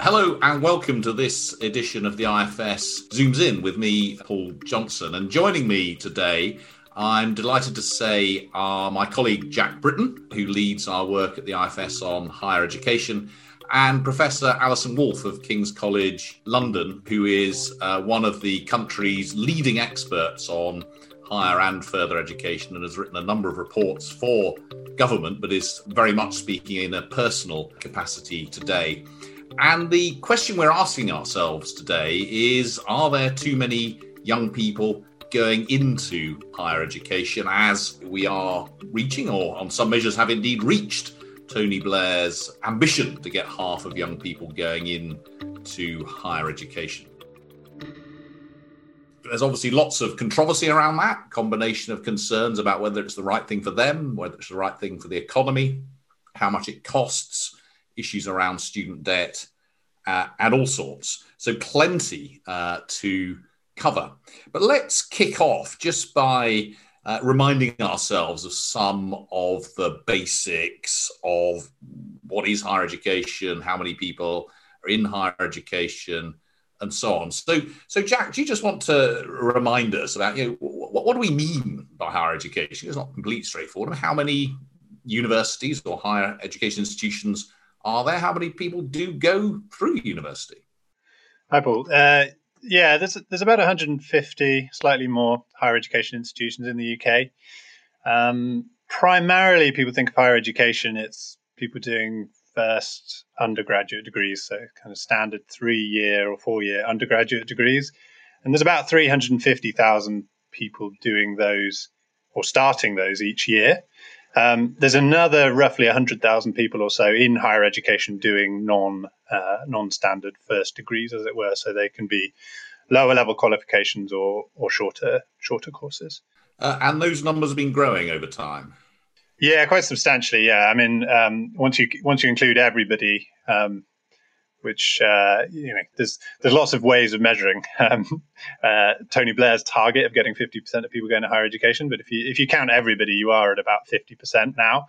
Hello and welcome to this edition of the IFS Zooms In with me, Paul Johnson. And joining me today, I'm delighted to say, are my colleague Jack Britton, who leads our work at the IFS on higher education, and Professor Alison Wolf of King's College London, who is uh, one of the country's leading experts on higher and further education and has written a number of reports for government, but is very much speaking in a personal capacity today. And the question we're asking ourselves today is Are there too many young people going into higher education as we are reaching, or on some measures have indeed reached, Tony Blair's ambition to get half of young people going into higher education? There's obviously lots of controversy around that, combination of concerns about whether it's the right thing for them, whether it's the right thing for the economy, how much it costs issues around student debt, uh, and all sorts. So, plenty uh, to cover. But let's kick off just by uh, reminding ourselves of some of the basics of what is higher education, how many people are in higher education, and so on. So, so Jack, do you just want to remind us about you know what, what do we mean by higher education? It's not completely straightforward. How many universities or higher education institutions are there? How many people do go through university? Hi, Paul. Uh, yeah, there's there's about 150, slightly more higher education institutions in the UK. Um, primarily, people think of higher education. It's people doing first undergraduate degrees, so kind of standard three year or four year undergraduate degrees. And there's about 350,000 people doing those or starting those each year. Um, there's another roughly 100,000 people or so in higher education doing non uh, non standard first degrees, as it were. So they can be lower level qualifications or or shorter shorter courses. Uh, and those numbers have been growing over time. Yeah, quite substantially. Yeah, I mean, um, once you once you include everybody, um, which uh, you know, there's there's lots of ways of measuring um, uh, Tony Blair's target of getting 50% of people going to higher education. But if you if you count everybody, you are at about 50% now,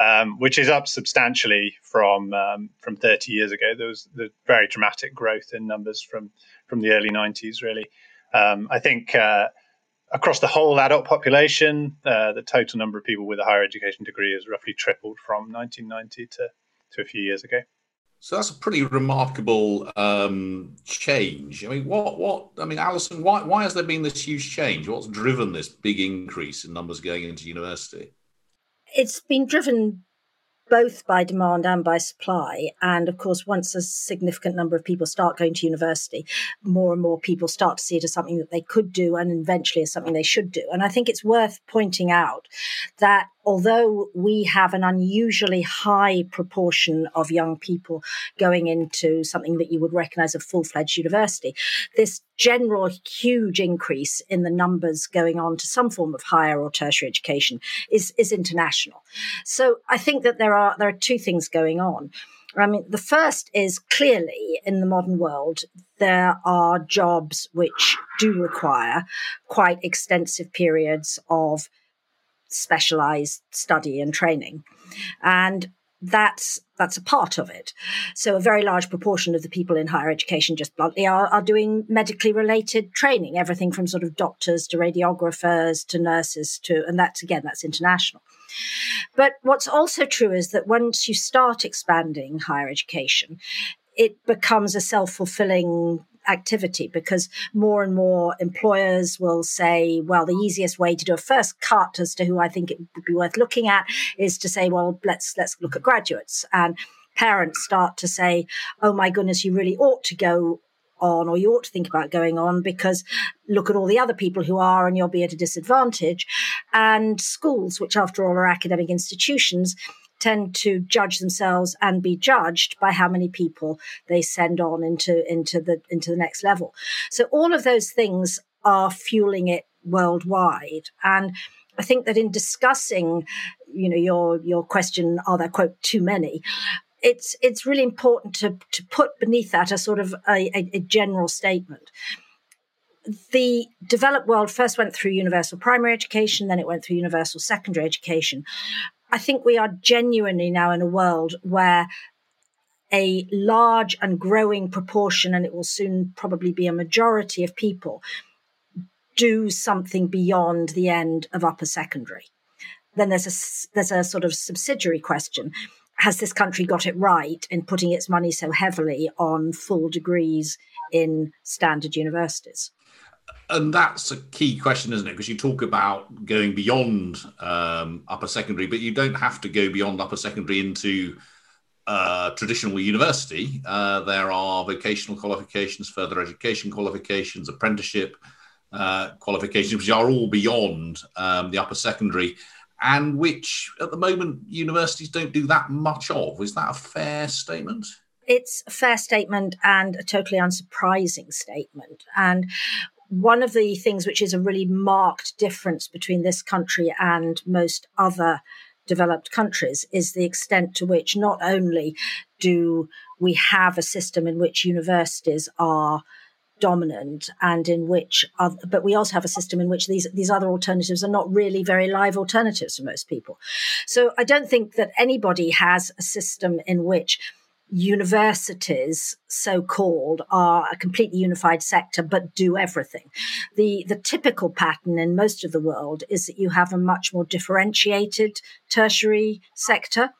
um, which is up substantially from um, from 30 years ago. There was the very dramatic growth in numbers from from the early 90s. Really, um, I think. Uh, across the whole adult population, uh, the total number of people with a higher education degree has roughly tripled from 1990 to, to a few years ago. So that's a pretty remarkable um, change. I mean, what, what? I mean, Alison, why, why has there been this huge change? What's driven this big increase in numbers going into university? It's been driven both by demand and by supply. And of course, once a significant number of people start going to university, more and more people start to see it as something that they could do and eventually as something they should do. And I think it's worth pointing out that although we have an unusually high proportion of young people going into something that you would recognize a full fledged university, this general huge increase in the numbers going on to some form of higher or tertiary education is, is international. So I think that there are, there are two things going on. I mean, the first is clearly in the modern world, there are jobs which do require quite extensive periods of specialized study and training. And that's that's a part of it. So a very large proportion of the people in higher education, just bluntly, are, are doing medically related training, everything from sort of doctors to radiographers to nurses to, and that's again, that's international. But what's also true is that once you start expanding higher education, it becomes a self-fulfilling activity because more and more employers will say, well, the easiest way to do a first cut as to who I think it would be worth looking at is to say, well, let's let's look at graduates and parents start to say, oh my goodness, you really ought to go on or you ought to think about going on because look at all the other people who are and you'll be at a disadvantage. And schools, which after all are academic institutions, tend to judge themselves and be judged by how many people they send on into into the into the next level. So all of those things are fueling it worldwide and I think that in discussing, you know, your your question, are there quote too many? It's it's really important to to put beneath that a sort of a, a, a general statement the developed world first went through universal primary education, then it went through universal secondary education. I think we are genuinely now in a world where a large and growing proportion, and it will soon probably be a majority of people, do something beyond the end of upper secondary. Then there's a, there's a sort of subsidiary question. Has this country got it right in putting its money so heavily on full degrees in standard universities? And that's a key question, isn't it? Because you talk about going beyond um, upper secondary, but you don't have to go beyond upper secondary into uh, traditional university. Uh, there are vocational qualifications, further education qualifications, apprenticeship uh, qualifications, which are all beyond um, the upper secondary, and which at the moment universities don't do that much of. Is that a fair statement? It's a fair statement and a totally unsurprising statement. And one of the things which is a really marked difference between this country and most other developed countries is the extent to which not only do we have a system in which universities are dominant and in which other, but we also have a system in which these these other alternatives are not really very live alternatives for most people. So i don't think that anybody has a system in which universities, so called, are a completely unified sector but do everything. The, the typical pattern in most of the world is that you have a much more differentiated tertiary sector.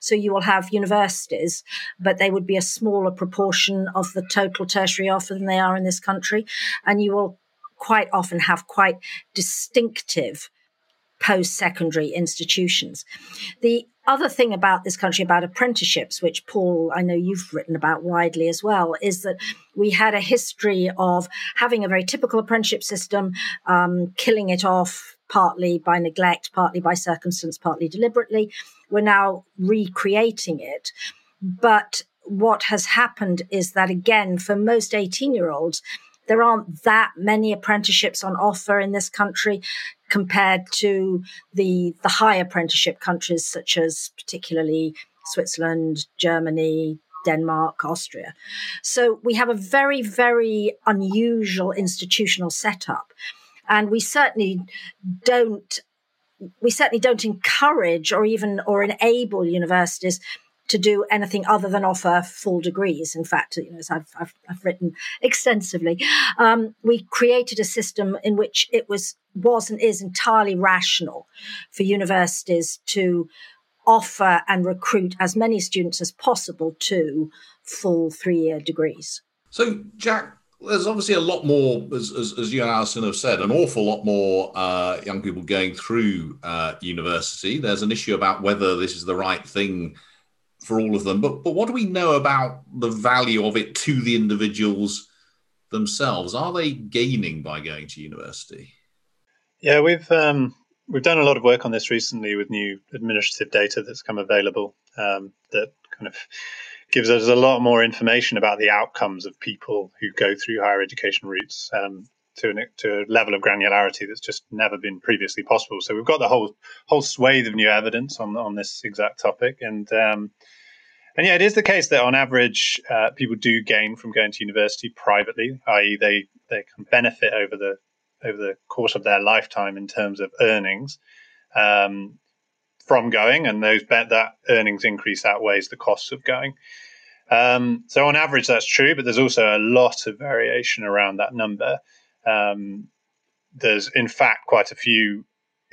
So you will have universities, but they would be a smaller proportion of the total tertiary offer than they are in this country. And you will quite often have quite distinctive post secondary institutions. The other thing about this country about apprenticeships, which Paul, I know you've written about widely as well, is that we had a history of having a very typical apprenticeship system, um, killing it off partly by neglect, partly by circumstance, partly deliberately. We're now recreating it. But what has happened is that, again, for most 18 year olds, there aren't that many apprenticeships on offer in this country compared to the the high apprenticeship countries such as particularly Switzerland, Germany, Denmark, Austria. So we have a very, very unusual institutional setup. And we certainly don't we certainly don't encourage or even or enable universities to do anything other than offer full degrees. In fact, you know, as I've, I've, I've written extensively, um, we created a system in which it was was and is entirely rational for universities to offer and recruit as many students as possible to full three year degrees. So, Jack, there's obviously a lot more, as, as, as, you and Alison have said, an awful lot more uh, young people going through uh, university. There's an issue about whether this is the right thing for all of them. But but what do we know about the value of it to the individuals themselves? Are they gaining by going to university? Yeah, we've um, we've done a lot of work on this recently with new administrative data that's come available um, that kind of gives us a lot more information about the outcomes of people who go through higher education routes. Um, to, an, to a level of granularity that's just never been previously possible. So we've got the whole whole swathe of new evidence on on this exact topic, and um, and yeah, it is the case that on average, uh, people do gain from going to university privately, i.e., they they can benefit over the over the course of their lifetime in terms of earnings um, from going, and those that earnings increase outweighs the costs of going. Um, so on average, that's true, but there's also a lot of variation around that number. Um, there's in fact quite a few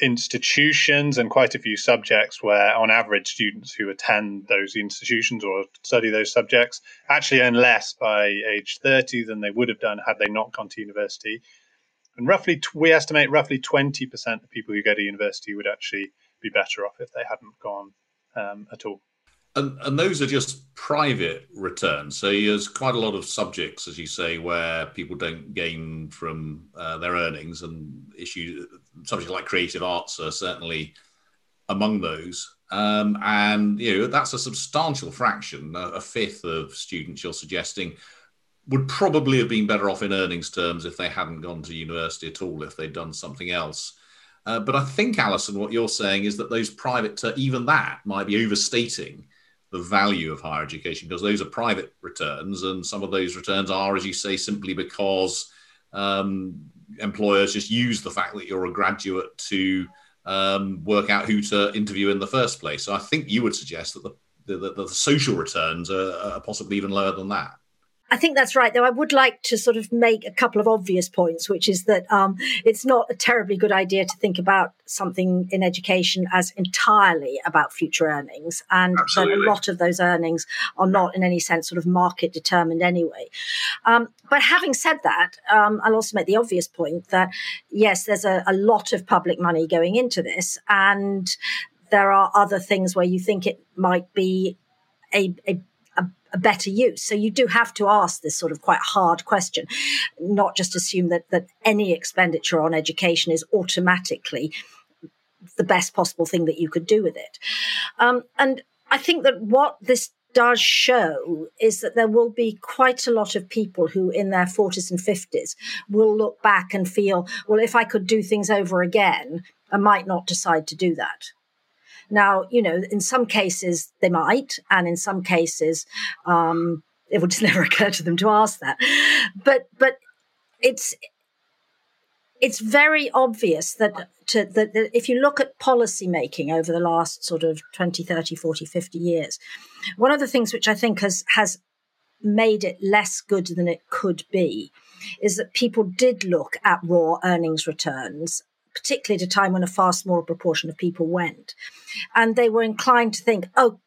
institutions and quite a few subjects where, on average, students who attend those institutions or study those subjects actually earn less by age 30 than they would have done had they not gone to university. And roughly, we estimate roughly 20% of people who go to university would actually be better off if they hadn't gone um, at all. And, and those are just private returns. So there's quite a lot of subjects, as you say, where people don't gain from uh, their earnings, and issues subjects like creative arts are certainly among those. Um, and you know that's a substantial fraction, a, fifth of students you're suggesting would probably have been better off in earnings terms if they hadn't gone to university at all, if they'd done something else. Uh, but I think, Alison, what you're saying is that those private, even that might be overstating the value of higher education because those are private returns, and some of those returns are, as you say, simply because um, employers just use the fact that you're a graduate to um, work out who to interview in the first place. So I think you would suggest that the the, the, the social returns are, are possibly even lower than that. I think that's right, though I would like to sort of make a couple of obvious points, which is that um, it's not a terribly good idea to think about something in education as entirely about future earnings, and that a lot of those earnings are not in any sense sort of market determined anyway. Um, but having said that, um, I'll also make the obvious point that yes, there's a, a lot of public money going into this, and there are other things where you think it might be a, a a better use. So you do have to ask this sort of quite hard question, not just assume that, that any expenditure on education is automatically the best possible thing that you could do with it. Um, and I think that what this does show is that there will be quite a lot of people who in their 40s and 50s will look back and feel, well, if I could do things over again, I might not decide to do that. Now, you know, in some cases they might, and in some cases, um, it would just never occur to them to ask that. But but it's it's very obvious that, to, that, that, if you look at policy making over the last sort of 20 30 40 50 years one of the things which i think has has made it less good than it could be is that people did look at raw earnings returns particularly at a time when a far smaller proportion of people went. And they were inclined to think, oh,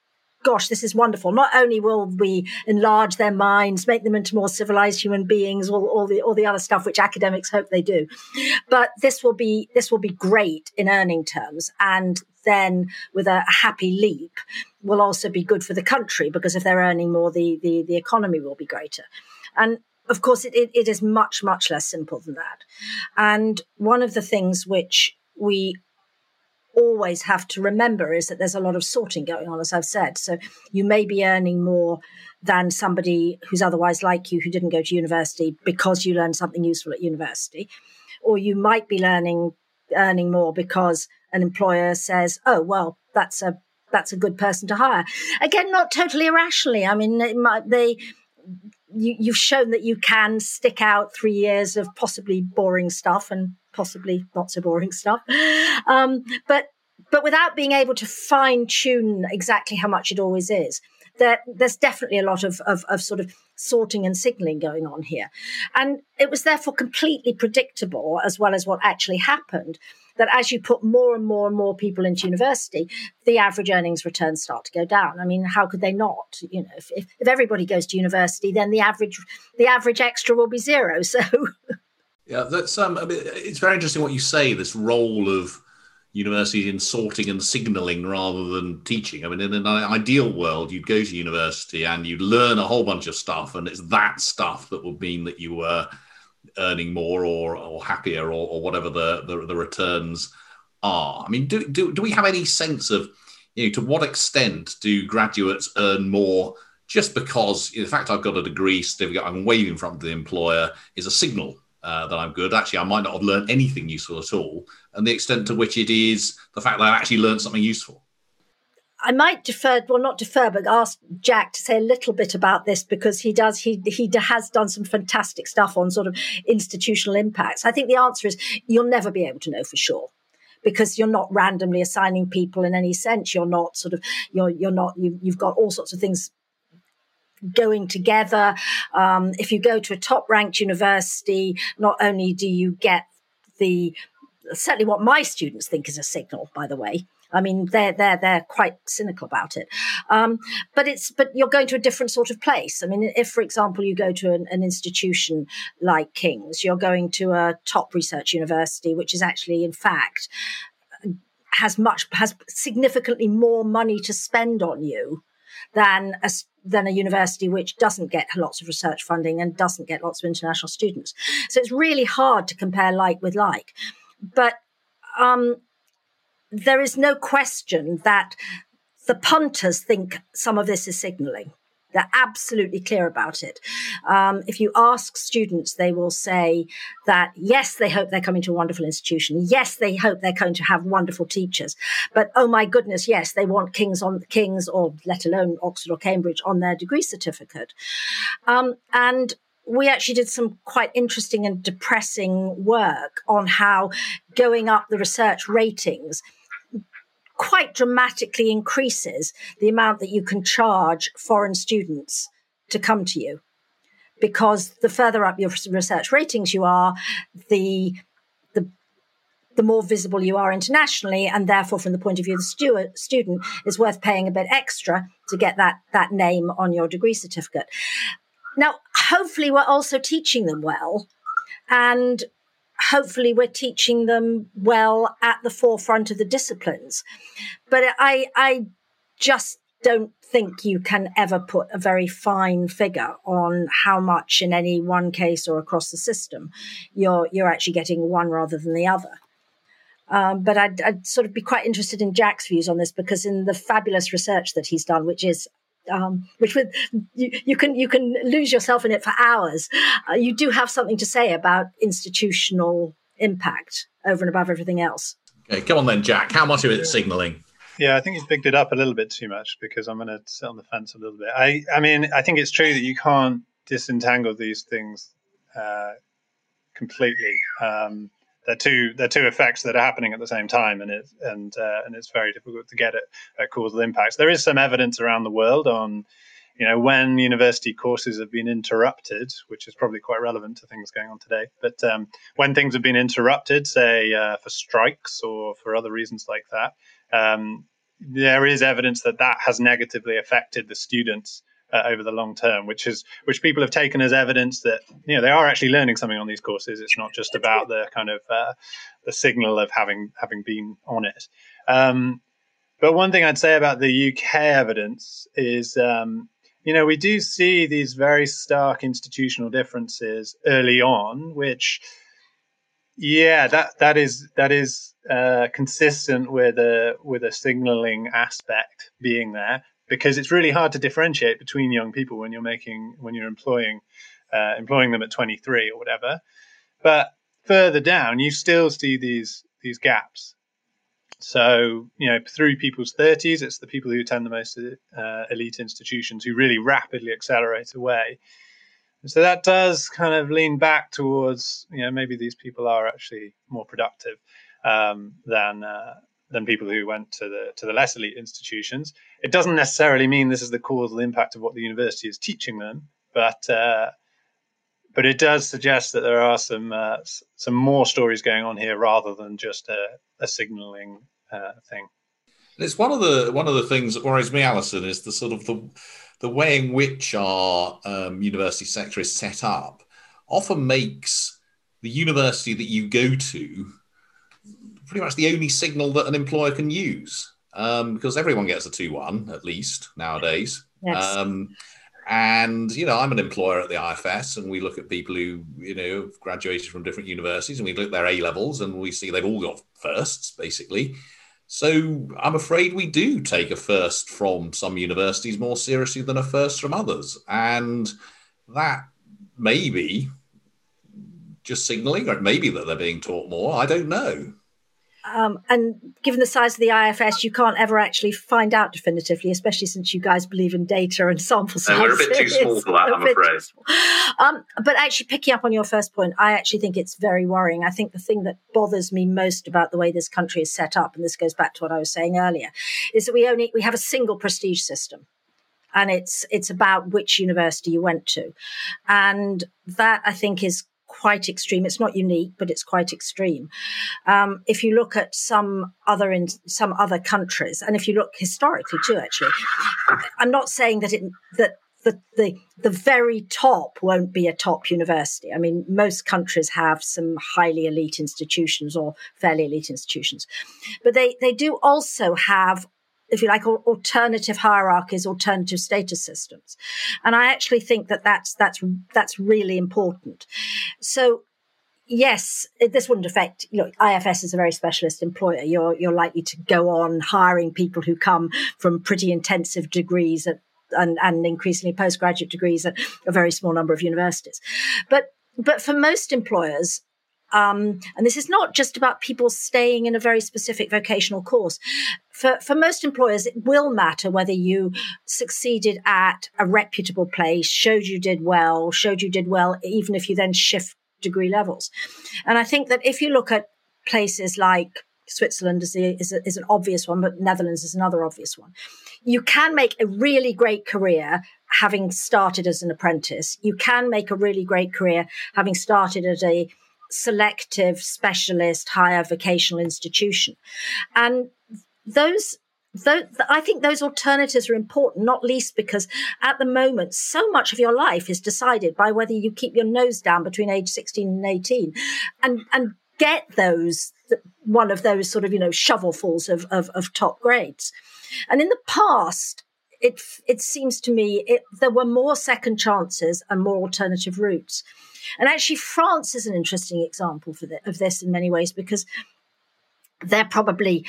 gosh, this is wonderful. Not only will we enlarge their minds, make them into more civilized human beings, all, all the all the other stuff which academics hope they do, but this will be this will be great in earning terms, and then with a happy leap will also be good for the country because if they're earning more, the the, the economy will be greater. And of course, it, it, it is much, much less simple than that. And one of the things which we always have to remember is that there's a lot of sorting going on, as I've said. So you may be earning more than somebody who's otherwise like you who didn't go to university because you learned something useful at university. Or you might be learning earning more because an employer says, oh, well, that's a that's a good person to hire. Again, not totally irrationally. I mean, they you, have shown that you can stick out three years of possibly boring stuff and possibly not so boring stuff, um, but but without being able to fine tune exactly how much it always is. There, there's definitely a lot of, of, of sort of sorting and signaling going on here. And it was therefore completely predictable, as well as what actually happened, that as you put more and more and more people into university, the average earnings returns start to go down. I mean, how could they not? You know, if, if, if everybody goes to university, then the average the average extra will be zero. So. Yeah, that's um. I mean, It's very interesting what you say. This role of university in sorting and signaling rather than teaching. I mean, in an ideal world, you'd go to university and you'd learn a whole bunch of stuff, and it's that stuff that would mean that you were earning more or, or happier or, or whatever the, the, the returns are. I mean, do, do, do we have any sense of, you know, to what extent do graduates earn more just because the fact I've got a degree certificate I'm waving in front of the employer is a signal uh, that I'm good. Actually, I might not have learned anything useful at all. And the extent to which it is the fact that I actually learned something useful. I might defer, well, not defer, but ask Jack to say a little bit about this because he does, he, he has done some fantastic stuff on sort of institutional impacts. I think the answer is you'll never be able to know for sure because you're not randomly assigning people in any sense. You're not sort of, you're, you're not, you, you've got all sorts of things going together. Um, if you go to a top ranked university, not only do you get the, certainly what my students think is a signal, by the way, I mean, they're they're they're quite cynical about it. Um, but it's but you're going to a different sort of place. I mean, if for example you go to an, an, institution like King's, you're going to a top research university, which is actually in fact has much has significantly more money to spend on you than a than a university which doesn't get lots of research funding and doesn't get lots of international students. So it's really hard to compare like with like. But um, there is no question that the punters think some of this is signaling. They're absolutely clear about it. Um, if you ask students, they will say that yes, they hope they're coming to a wonderful institution. Yes, they hope they're going to have wonderful teachers. But oh my goodness, yes, they want Kings on Kings or let alone Oxford or Cambridge on their degree certificate. Um, and we actually did some quite interesting and depressing work on how going up the research ratings quite dramatically increases the amount that you can charge foreign students to come to you. Because the further up your research ratings you are, the the the more visible you are internationally, and therefore, from the point of view of the stu- student, is worth paying a bit extra to get that that name on your degree certificate. Now, hopefully, we're also teaching them well, and hopefully we're teaching them well at the forefront of the disciplines. But I, I just don't think you can ever put a very fine figure on how much in any one case or across the system you're you're actually getting one rather than the other. Um, but I'd, I'd, sort of be quite interested in Jack's views on this because in the fabulous research that he's done, which is um, which with you, you, can you can lose yourself in it for hours. Uh, you do have something to say about institutional impact over and above everything else. Okay, come on then, Jack. How much of it signalling? Yeah, I think he's bigged it up a little bit too much because I'm going to sit on the fence a little bit. I, I mean, I think it's true that you can't disentangle these things uh, completely. Um, they're two they're two effects that are happening at the same time, and it and uh, and it's very difficult to get at, at causal impacts. There is some evidence around the world on you know when university courses have been interrupted, which is probably quite relevant to things going on today. But um, when things have been interrupted, say uh, for strikes or for other reasons like that, um, there is evidence that that has negatively affected the students uh, over the long term, which is which people have taken as evidence that you know they are actually learning something on these courses. It's not just about the kind of uh, the signal of having having been on it. Um, but one thing I'd say about the UK evidence is, um, you know, we do see these very stark institutional differences early on, which, yeah, that that is that is uh, consistent with a with a signaling aspect being there because it's really hard to differentiate between young people when you're making when you're employing uh, employing them at 23 or whatever. But further down, you still see these these gaps. So you know, through people's 30s, it's the people who attend the most uh, elite institutions who really rapidly accelerate away. So that does kind of lean back towards you know maybe these people are actually more productive um, than uh, than people who went to the to the less elite institutions. It doesn't necessarily mean this is the causal impact of what the university is teaching them, but uh, but it does suggest that there are some uh, some more stories going on here rather than just a, a signalling uh, thing. It's one of the one of the things that worries me, Alison, is the sort of the the way in which our um, university sector is set up often makes the university that you go to pretty much the only signal that an employer can use um, because everyone gets a 2 1 at least nowadays. Yes. Um, and, you know, I'm an employer at the IFS and we look at people who, you know, graduated from different universities and we look at their A levels and we see they've all got firsts, basically. So I'm afraid we do take a first from some universities more seriously than a first from others. And that maybe just signaling, or maybe that they're being taught more. I don't know. Um, and given the size of the IFS, you can't ever actually find out definitively, especially since you guys believe in data and sample sizes. we're a bit too small for that, I'm afraid. Um, but actually, picking up on your first point, I actually think it's very worrying. I think the thing that bothers me most about the way this country is set up, and this goes back to what I was saying earlier, is that we only we have a single prestige system and it's it's about which university you went to and that i think is quite extreme. It's not unique, but it's quite extreme. Um, if you look at some other in some other countries, and if you look historically too, actually, I'm not saying that it that the, the the very top won't be a top university. I mean, most countries have some highly elite institutions or fairly elite institutions, but they they do also have if you like, alternative hierarchies, alternative status systems. And I actually think that that's, that's, that's really important. So yes, this wouldn't affect, know, IFS is a very specialist employer. You're, you're likely to go on hiring people who come from pretty intensive degrees at, and, and increasingly postgraduate degrees at a very small number of universities. But, but for most employers, um, and this is not just about people staying in a very specific vocational course. For, for most employers, it will matter whether you succeeded at a reputable place, showed you did well, showed you did well, even if you then shift degree levels. And I think that if you look at places like Switzerland is, is, a, is an obvious one, but Netherlands is another obvious one. You can make a really great career having started as an apprentice. You can make a really great career having started at a selective specialist higher vocational institution. And those I think those alternatives are important, not least because at the moment, so much of your life is decided by whether you keep your nose down between age 16 and 18 and, and get those, one of those sort of, you know, shovelfuls of, of, of top grades. And in the past, it, it seems to me it, there were more second chances and more alternative routes. And actually, France is an interesting example for the, of this in many ways because they're probably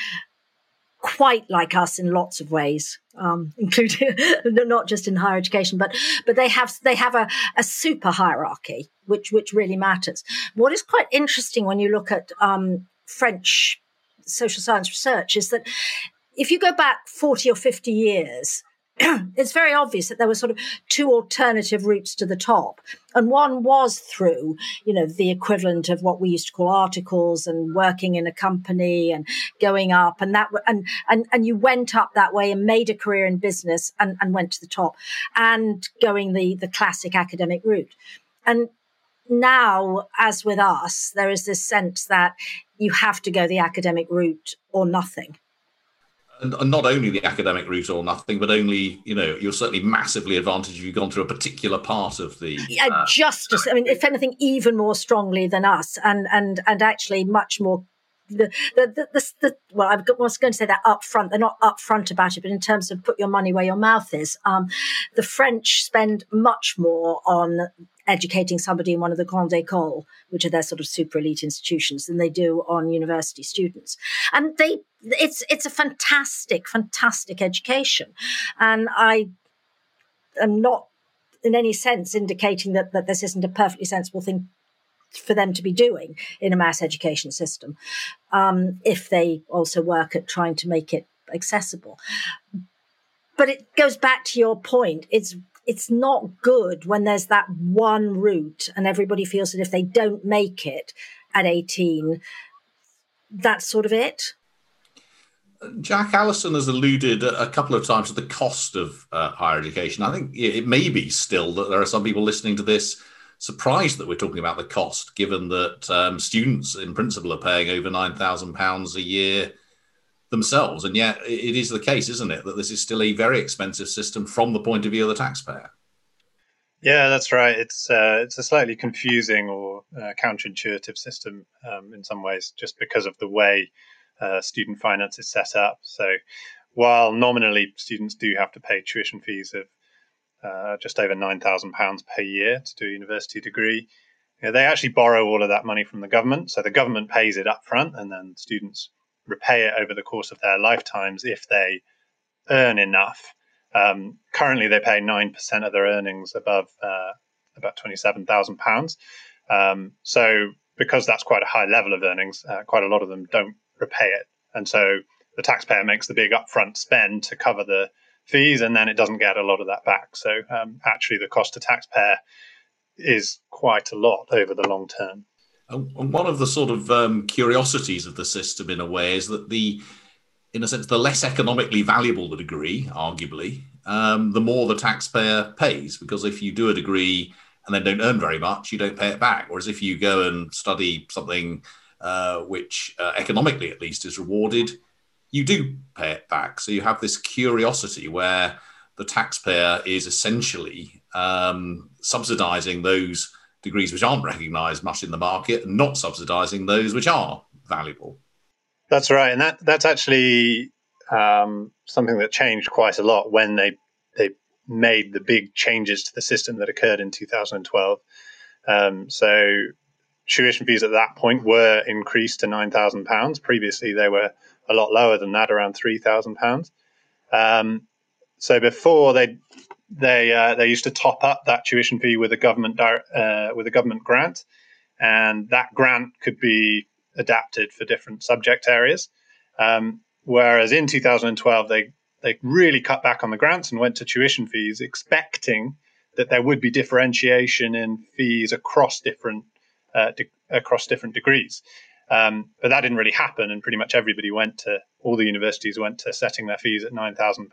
quite like us in lots of ways, um, including not just in higher education, but but they have they have a, a super hierarchy, which which really matters. What is quite interesting when you look at um, French social science research is that if you go back 40 or 50 years, it's very obvious that there were sort of two alternative routes to the top. And one was through, you know, the equivalent of what we used to call articles and working in a company and going up and that, and, and, and you went up that way and made a career in business and, and went to the top and going the, the classic academic route. And now, as with us, there is this sense that you have to go the academic route or nothing and, not only the academic route or nothing, but only you know you're certainly massively advantaged if you've gone through a particular part of the uh, justice. I mean, if anything, even more strongly than us, and and and actually much more. The, the, the, the, the well, I was going to say that up front. They're not upfront about it, but in terms of put your money where your mouth is, um, the French spend much more on educating somebody in one of the grandes écoles, which are their sort of super elite institutions, than they do on university students. And they, it's, it's a fantastic, fantastic education. And I am not in any sense indicating that, that this isn't a perfectly sensible thing for them to be doing in a mass education system, um, if they also work at trying to make it accessible. But it goes back to your point. It's it's not good when there's that one route and everybody feels that if they don't make it at 18, that's sort of it. Jack Alison has alluded a couple of times to the cost of uh, higher education. I think it may be still that there are some people listening to this surprised that we're talking about the cost, given that um, students, in principle, are paying over nine thousand pounds a year themselves. And yet, it is the case, isn't it, that this is still a very expensive system from the point of view of the taxpayer. Yeah, that's right. It's uh, it's a slightly confusing or uh, counterintuitive system um, in some ways, just because of the way uh, student finance is set up. So, while nominally students do have to pay tuition fees of uh, just over nine thousand pounds per year to do a university degree, you know, they actually borrow all of that money from the government. So the government pays it up front, and then students repay it over the course of their lifetimes if they earn enough. Um, currently, they pay nine percent of their earnings above uh, about twenty-seven thousand um, pounds. So, because that's quite a high level of earnings, uh, quite a lot of them don't repay it, and so the taxpayer makes the big upfront spend to cover the fees, and then it doesn't get a lot of that back. So, um, actually, the cost to taxpayer is quite a lot over the long term. And one of the sort of um, curiosities of the system, in a way, is that the, in a sense, the less economically valuable the degree, arguably, um, the more the taxpayer pays. Because if you do a degree and then don't earn very much, you don't pay it back. Whereas if you go and study something uh, which, uh, economically at least, is rewarded, you do pay it back. So you have this curiosity where the taxpayer is essentially um, subsidizing those degrees which aren't recognised much in the market and not subsidising those which are valuable. That's right, and that that's actually um, something that changed quite a lot when they they made the big changes to the system that occurred in 2012. Um, so tuition fees at that point were increased to nine thousand pounds. Previously, they were a lot lower than that, around three thousand pounds. Um, so before they they uh, they used to top up that tuition fee with a government uh, with a government grant, and that grant could be adapted for different subject areas. Um, whereas in 2012, they they really cut back on the grants and went to tuition fees, expecting that there would be differentiation in fees across different uh, de- across different degrees. Um, but that didn't really happen, and pretty much everybody went to all the universities went to setting their fees at nine thousand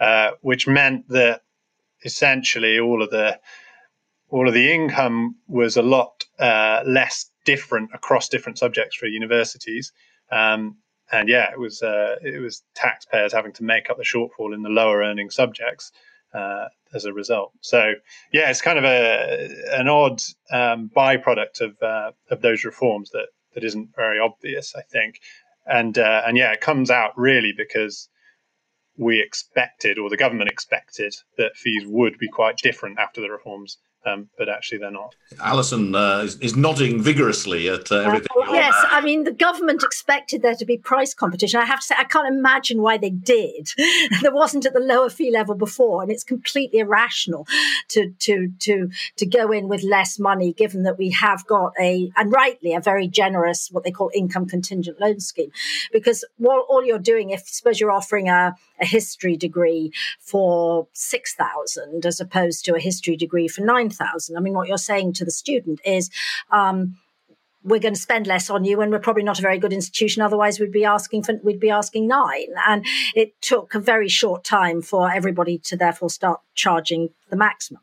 uh, which meant that essentially all of the all of the income was a lot uh, less different across different subjects for universities. Um, and yeah, it was uh, it was taxpayers having to make up the shortfall in the lower earning subjects uh, as a result. So yeah, it's kind of a an odd um, byproduct of uh, of those reforms that that isn't very obvious, I think. And uh, and yeah, it comes out really because we expected, or the government expected, that fees would be quite different after the reforms um, but actually they're not. Alison uh, is, is, nodding vigorously at uh, everything. Uh, yes, I mean the government expected there to be price competition. I have to say I can't imagine why they did. there wasn't at the lower fee level before, and it's completely irrational to to to to go in with less money, given that we have got a and rightly a very generous what they call income contingent loan scheme, because what all you're doing, if suppose you're offering a, a history degree for six thousand as opposed to a history degree for nine 5,000. I mean, what you're saying to the student is, um, we're going to spend less on you and we're probably not a very good institution otherwise we'd be asking for we'd be asking nine. And it took a very short time for everybody to therefore start charging the maximum.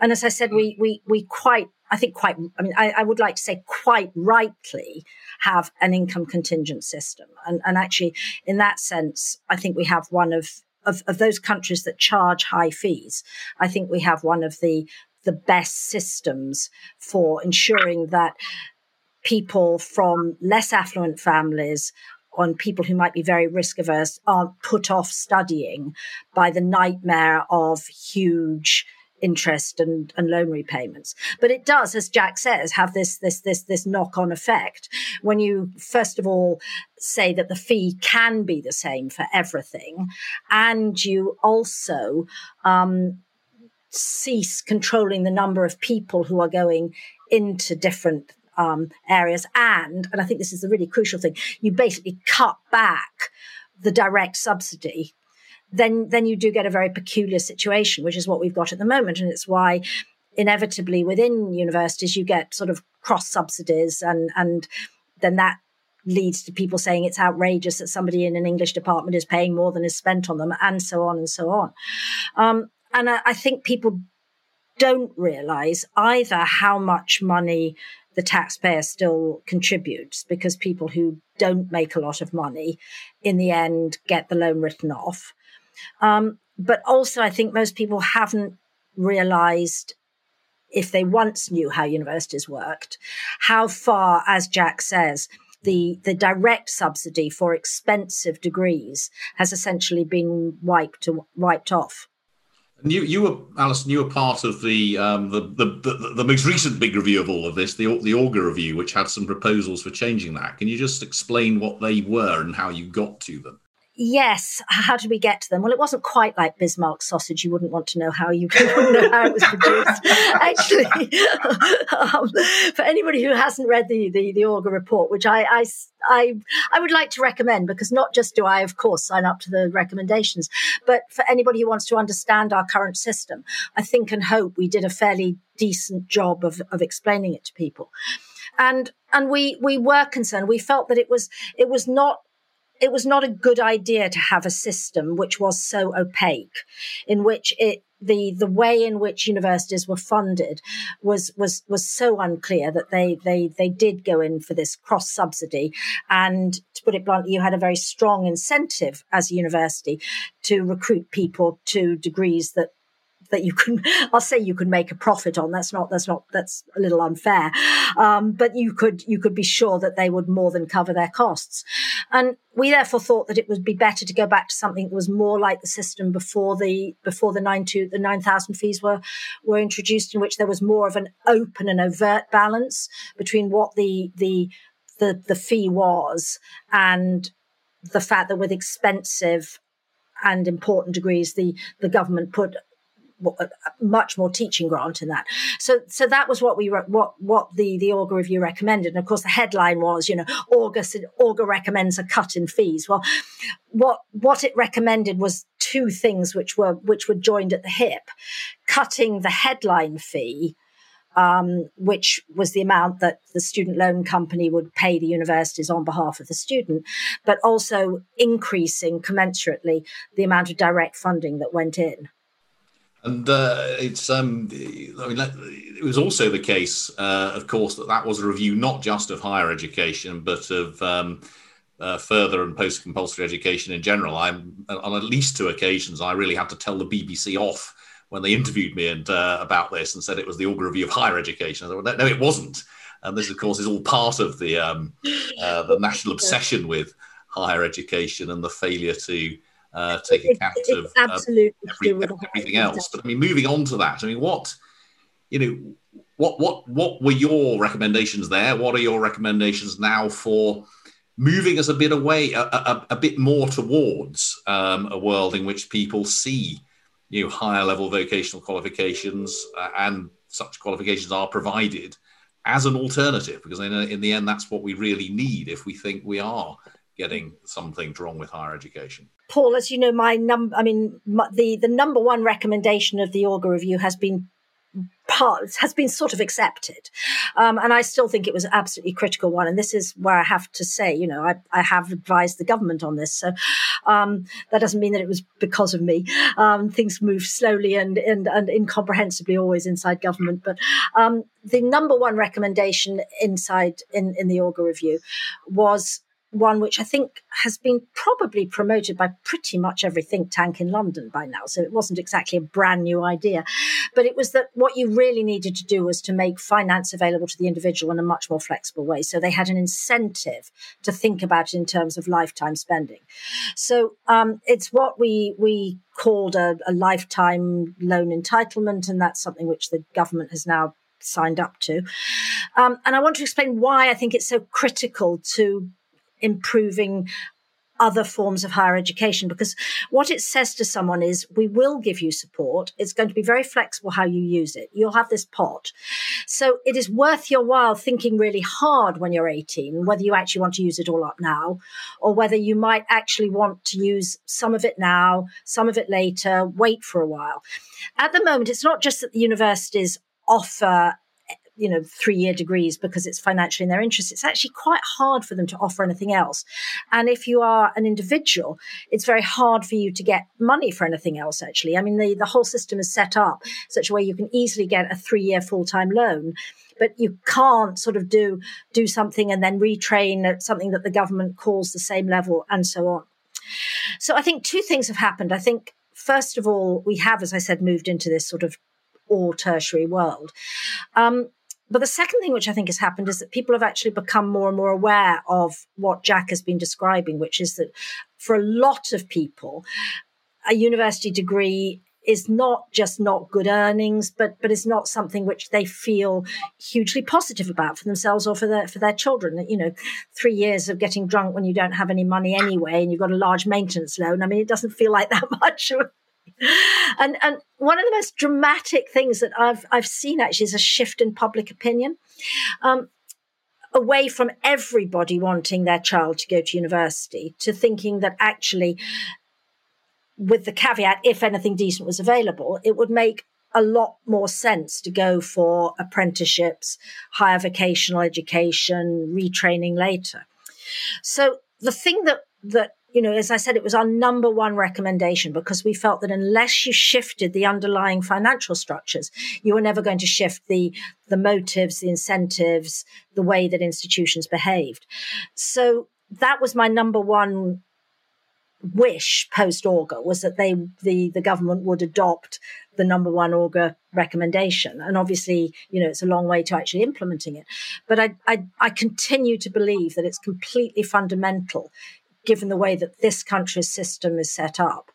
And as i said we we we quite i think quite i mean i, I would like to say quite rightly have an income contingent system. And and actually in that sense i think we have one of of, of those countries that charge high fees, I think we have one of the the best systems for ensuring that people from less affluent families on people who might be very risk averse aren't put off studying by the nightmare of huge interest and, and loan repayments. But it does, as Jack says, have this this this this knock on effect when you first of all say that the fee can be the same for everything, and you also um, cease controlling the number of people who are going into different um, areas. And, and I think this is the really crucial thing, you basically cut back the direct subsidy. Then, then you do get a very peculiar situation, which is what we've got at the moment. And it's why inevitably within universities you get sort of cross subsidies and, and then that leads to people saying it's outrageous that somebody in an English department is paying more than is spent on them, and so on and so on. Um, and I, I think people don't realize either how much money the taxpayer still contributes because people who don't make a lot of money in the end get the loan written off. Um, but also, I think most people haven't realized if they once knew how universities worked, how far, as Jack says, the, the direct subsidy for expensive degrees has essentially been wiped, wiped off. You, you were Alison. You were part of the, um, the, the, the the most recent big review of all of this, the the Augar review, which had some proposals for changing that. Can you just explain what they were and how you got to them? Yes. How did we get to them? Well, it wasn't quite like Bismarck sausage. You wouldn't want to know how you, wouldn't know how it was produced. Actually, um, for anybody who hasn't read the, the, the Augar report, which I, I, I, I would like to recommend because not just do I, of course, sign up to the recommendations, but for anybody who wants to understand our current system, I think and hope we did a fairly decent job of, of explaining it to people. And, and we, we were concerned. We felt that it was, it was not it was not a good idea to have a system which was so opaque, in which it the the way in which universities were funded was was was so unclear that they they they did go in for this cross subsidy. And to put it bluntly you had a very strong incentive as a university to recruit people to degrees that that you can, I'll say you can make a profit on. That's not, that's not, that's a little unfair. Um, but you could, you could be sure that they would more than cover their costs. And we therefore thought that it would be better to go back to something that was more like the system before the, before the nine two, the 9,000 fees were, were introduced in which there was more of an open and overt balance between what the, the, the, the fee was and the fact that with expensive and important degrees, the, the government put much more teaching grant in that. So, so that was what we what what the the Augar review recommended. And of course, the headline was, you know, August Augar recommends a cut in fees. Well, what what it recommended was two things which were which were joined at the hip: cutting the headline fee um, which was the amount that the student loan company would pay the universities on behalf of the student, but also increasing commensurately the amount of direct funding that went in. And uh, it's um, I mean, it was also the case, uh, of course, that that was a review not just of higher education, but of um, uh, further and post compulsory education in general. I'm on at least two occasions I really had to tell the BBC off when they interviewed me and uh, about this and said it was the Augar Review of Higher Education. I thought, no, it wasn't. And this, of course, is all part of the um, uh, the national obsession with higher education and the failure to uh, take account it, of absolutely every, everything else. But I mean, moving on to that, I mean, what you know, what what what were your recommendations there? What are your recommendations now for? moving us a bit away, a, a, a bit more towards um, a world in which people see you know, higher level vocational qualifications uh, and such qualifications are provided as an alternative because in, in the end that's what we really need if we think we are getting something wrong with higher education paul as you know my number i mean my, the the number one recommendation of the augar review has been parts has been sort of accepted. Um, and I still think it was an absolutely critical one. And this is where I have to say, you know, I, I have advised the government on this. So um, that doesn't mean that it was because of me. Um, things move slowly and, and, and incomprehensibly always inside government. But um, the number one recommendation inside in, in the Augar review was one which I think has been probably promoted by pretty much every think tank in London by now. So it wasn't exactly a brand new idea. But it was that what you really needed to do was to make finance available to the individual in a much more flexible way. So they had an incentive to think about it in terms of lifetime spending. So um, it's what we, we called a, a lifetime loan entitlement. And that's something which the government has now signed up to. Um, and I want to explain why I think it's so critical to improving other forms of higher education because what it says to someone is we will give you support. It's going to be very flexible how you use it. You'll have this pot. So it is worth your while thinking really hard when you're 18 whether you actually want to use it all up now or whether you might actually want to use some of it now some of it later wait for a while. At the moment it's not just that the universities offer you know, three year degrees because it's financially in their interest. It's actually quite hard for them to offer anything else. And if you are an individual, it's very hard for you to get money for anything else, actually. I mean, the, the whole system is set up such a way you can easily get a three year full time loan but you can't sort of do do something and then retrain at something that the government calls the same level and so on. So I think two things have happened. I think first of all, we have, as I said, moved into this sort of all tertiary world. Um, but the second thing which I think has happened is that people have actually become more and more aware of what Jack has been describing, which is that for a lot of people, a university degree is not just not good earnings, but but is not something which they feel hugely positive about for themselves or for their for their children. You know, three years of getting drunk when you don't have any money anyway, and you've got a large maintenance loan. I mean, it doesn't feel like that much and and one of the most dramatic things that I've I've seen actually is a shift in public opinion. Um, away from everybody wanting their child to go to university to thinking that actually with the caveat if anything decent was available it would make a lot more sense to go for apprenticeships higher vocational education retraining later so the thing that that you know, as I said, it was our number one recommendation because we felt that unless you shifted the underlying financial structures, you were never going to shift the, the motives, the incentives, the way that institutions behaved. So that was my number one wish post Augar was that they, the, the government would adopt the number one Augar recommendation. And obviously, you know, it's a long way to actually implementing it. But I, I, I continue to believe that it's completely fundamental given the way that this country's system is set up,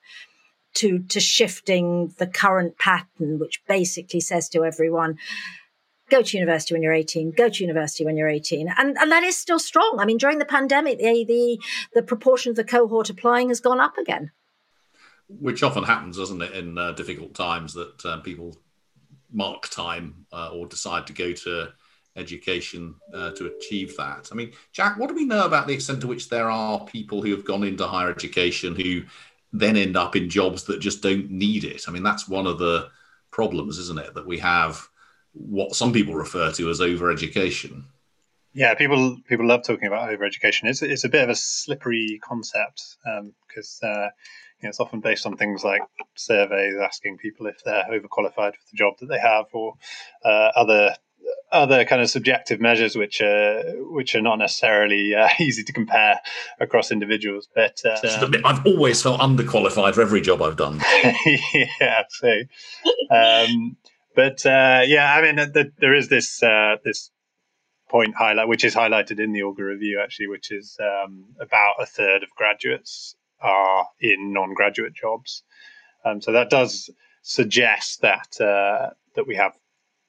to, to shifting the current pattern, which basically says to everyone, go to university when you're 18 go to university when you're 18 and, and that is still strong. I mean during the pandemic the, the the proportion of the cohort applying has gone up again. Which often happens doesn't it in uh, difficult times that uh, people mark time uh, or decide to go to education uh, to achieve that. I mean, Jack, what do we know about the extent to which there are people who have gone into higher education who then end up in jobs that just don't need it? I mean, that's one of the problems, isn't it? That we have what some people refer to as overeducation. Yeah, people people love talking about overeducation. It's it's a bit of a slippery concept because um, uh, you know, it's often based on things like surveys asking people if they're overqualified for the job that they have, or uh, other other kind of subjective measures which are which are not necessarily uh, easy to compare across individuals. But uh, I've always felt underqualified for every job I've done. yeah, so um, but uh, yeah, I mean, the, there is this uh, this point highlight, which is highlighted in the Augar review actually, which is um, about a third of graduates are in non-graduate jobs. Um, so that does suggest that uh, that we have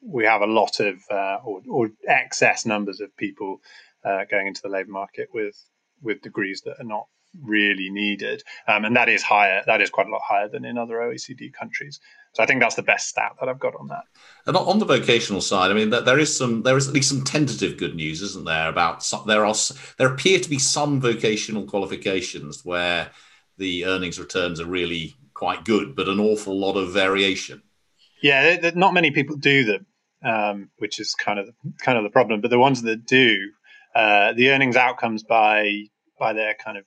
we have a lot of uh, or, or, excess numbers of people uh, going into the labour market with with degrees that are not really needed, um, and that is higher. That is quite a lot higher than in other OECD countries. So I think that's the best stat that I've got on that. And on the vocational side, I mean, there is some, there is at least some tentative good news, isn't there? About some, there are there appear to be some vocational qualifications where the earnings returns are really quite good, but an awful lot of variation. Yeah, not many people do them, um, which is kind of kind of the problem. But the ones that do, uh, the earnings outcomes by by their kind of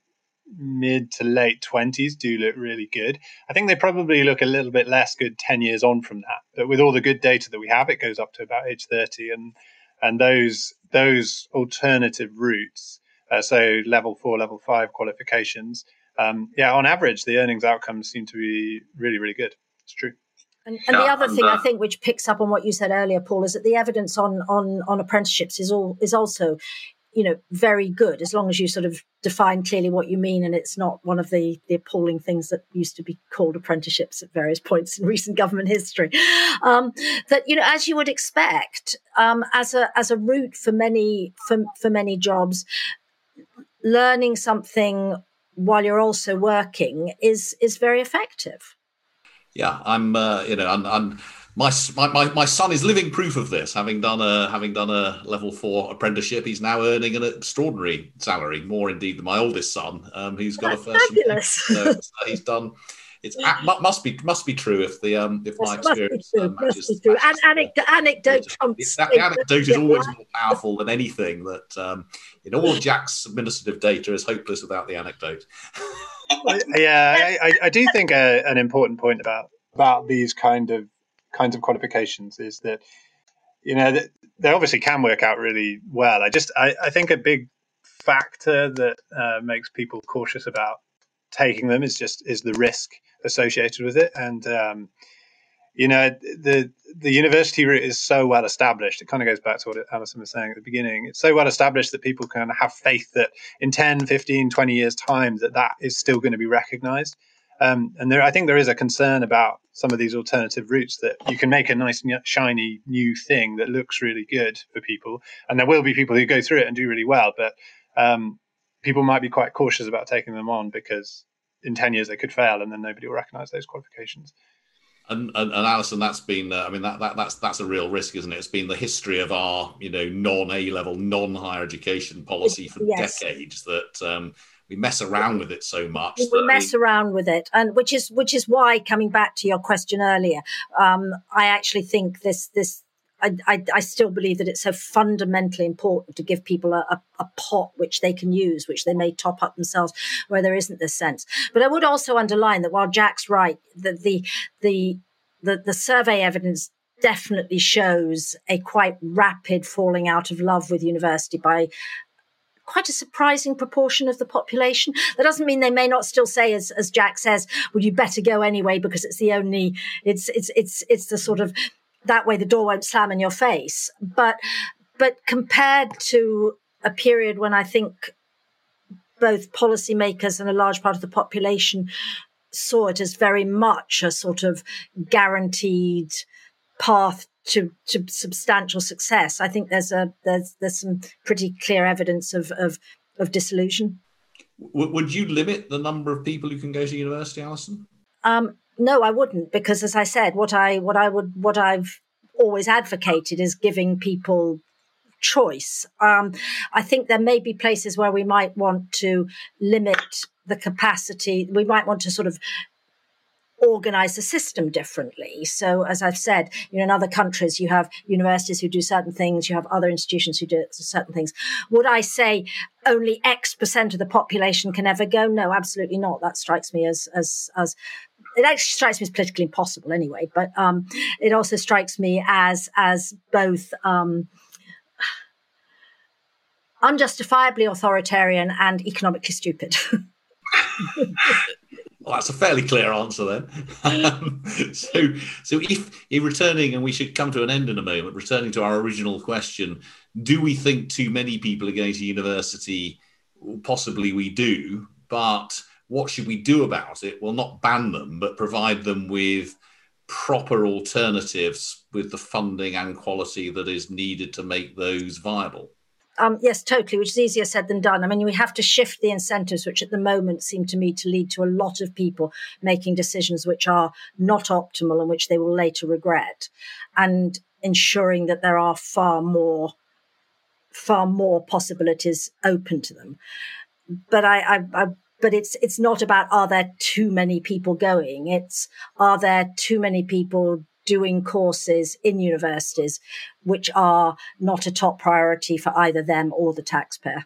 mid to late 20s do look really good. I think they probably look a little bit less good 10 years on from that. But with all the good data that we have, it goes up to about age 30 and and those those alternative routes, uh, so level 4, level 5 qualifications, um, yeah, on average the earnings outcomes seem to be really really good. It's true. And, and yeah, the other thing I think, which picks up on what you said earlier, Paul, is that the evidence on on on apprenticeships is all is also you know, very good as long as you sort of define clearly what you mean and it's not one of the, the appalling things that used to be called apprenticeships at various points in recent government history. Um, that, you know, as you would expect, um, as a, as a route for many, for, for many jobs, learning something while you're also working is, is very effective. Yeah, I'm, uh, you know, I'm, I'm my, my, my son is living proof of this. Having done a having done a level four apprenticeship, he's now earning an extraordinary salary, more indeed than my oldest son, um, who's got That's a first. Fabulous. So, he's done. It's must be must be true if the um if my experience um, matches, must be true. And anecdote, anecdote trumps. That, the anecdote is always more powerful than anything. That um, in all Jack's administrative data is hopeless without the anecdote. yeah, I, I, do think a, an important point about about these kind of kinds of qualifications is that you know they obviously can work out really well. I just I, I think a big factor that uh, makes people cautious about taking them is just is the risk associated with it. And um, you know the the university route is so well established. It kind of goes back to what alison was saying at the beginning. It's so well established that people can have faith that in 10 15 20 years time that that is still going to be recognized. Um, and there, I think there is a concern about some of these alternative routes that you can make a nice, shiny new thing that looks really good for people. And there will be people who go through it and do really well, but um, people might be quite cautious about taking them on because in 10 years they could fail and then nobody will recognize those qualifications. And, and, and Alison, that's been, uh, I mean, that, that that's that's a real risk, isn't it? It's been the history of our, you know, non A level, non higher education policy for yes. decades that um, we mess around with it so much. We mess we... around with it, and which is which is why coming back to your question earlier, um, I actually think this this. I, I, I, still believe that it's so fundamentally important to give people a, a, a, pot which they can use, which they may top up themselves where there isn't this sense. But I would also underline that while Jack's right, that the the the, the survey evidence definitely shows a quite rapid falling out of love with university by quite a surprising proportion of the population. That doesn't mean they may not still say, as, as Jack says, well, you better go anyway because it's the only, it's, it's, it's, it's the sort of, that way the door won't slam in your face. But, but compared to a period when I think both policymakers and a large part of the population saw it as very much a sort of guaranteed path to to substantial success. I think there's a there's there's some pretty clear evidence of of, of disillusion. would you limit the number of people who can go to university, Alison? Um, no, I wouldn't, because as I said, what I what I would what I've always advocated is giving people choice. Um, I think there may be places where we might want to limit the capacity. We might want to sort of organize the system differently. So, as I've said, you know, in other countries, you have universities who do certain things, you have other institutions who do certain things. Would I say only X percent of the population can ever go? No, absolutely not. That strikes me as as as it actually strikes me as politically impossible anyway. But um, it also strikes me as as both. Um, unjustifiably authoritarian and economically stupid. Well, that's a fairly clear answer then. Um, so, so if in returning, and we should come to an end in a moment, returning to our original question, do we think too many people are going to university? Possibly we do, but what should we do about it? Well, not ban them, but provide them with proper alternatives with the funding and quality that is needed to make those viable. Um, yes, totally, which is easier said than done. I mean, we have to shift the incentives, which at the moment seem to me to lead to a lot of people making decisions which are not optimal and which they will later regret, and ensuring that there are far more, far more possibilities open to them. But I, I, I but it's it's not about are there too many people going. It's are there too many people doing courses in universities which are not a top priority for either them or the taxpayer.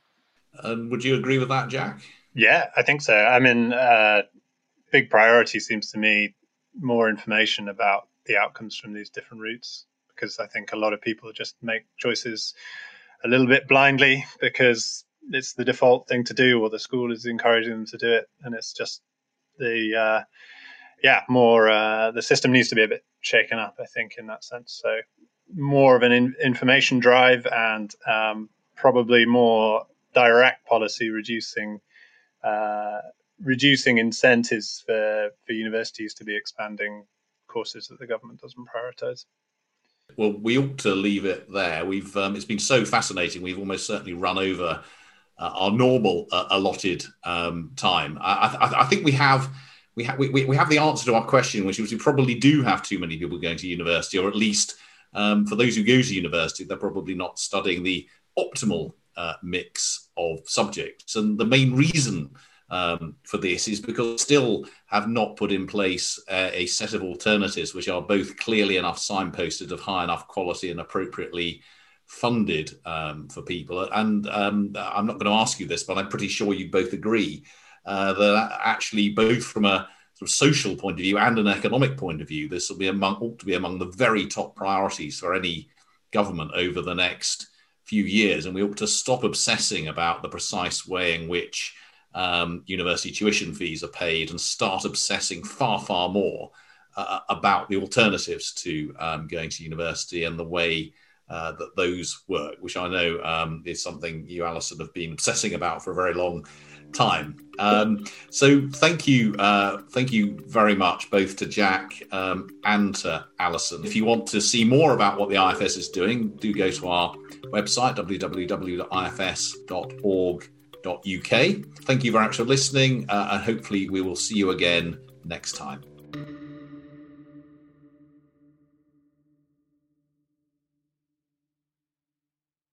And would you agree with that, Jack? Yeah, I think so. I mean, uh, big priority seems to me more information about the outcomes from these different routes because I think a lot of people just make choices a little bit blindly because it's the default thing to do or the school is encouraging them to do it and it's just the uh, yeah more uh, the system needs to be a bit shaken up, I think, in that sense. So more of an in, information drive and um, probably more direct policy, reducing uh, reducing incentives for for universities to be expanding courses that the government doesn't prioritize. Well, we ought to leave it there. We've um, it's been so fascinating. We've almost certainly run over uh, our normal uh, allotted um, time. I, I, I think we have we, ha- we, we have the answer to our question, which is we probably do have too many people going to university, or at least um, for those who go to university, they're probably not studying the optimal uh, mix of subjects. And the main reason um, for this is because still have not put in place uh, a set of alternatives which are both clearly enough signposted of high enough quality and appropriately funded um, for people. And um, I'm not going to ask you this, but I'm pretty sure you both agree uh, that actually both from a sort of social point of view and an economic point of view, this will be among ought to be among the very top priorities for any government over the next few years, and we ought to stop obsessing about the precise way in which um, university tuition fees are paid and start obsessing far, far more uh, about the alternatives to um, going to university and the way uh, that those work, which I know um, is something you, Alison, have been obsessing about for a very long time. Um, so thank you, uh, thank you very much, both to Jack um, and to Alison. If you want to see more about what the IFS is doing, do go to our website www.ifs.org.uk. Thank you very much for listening, uh, and hopefully we will see you again next time.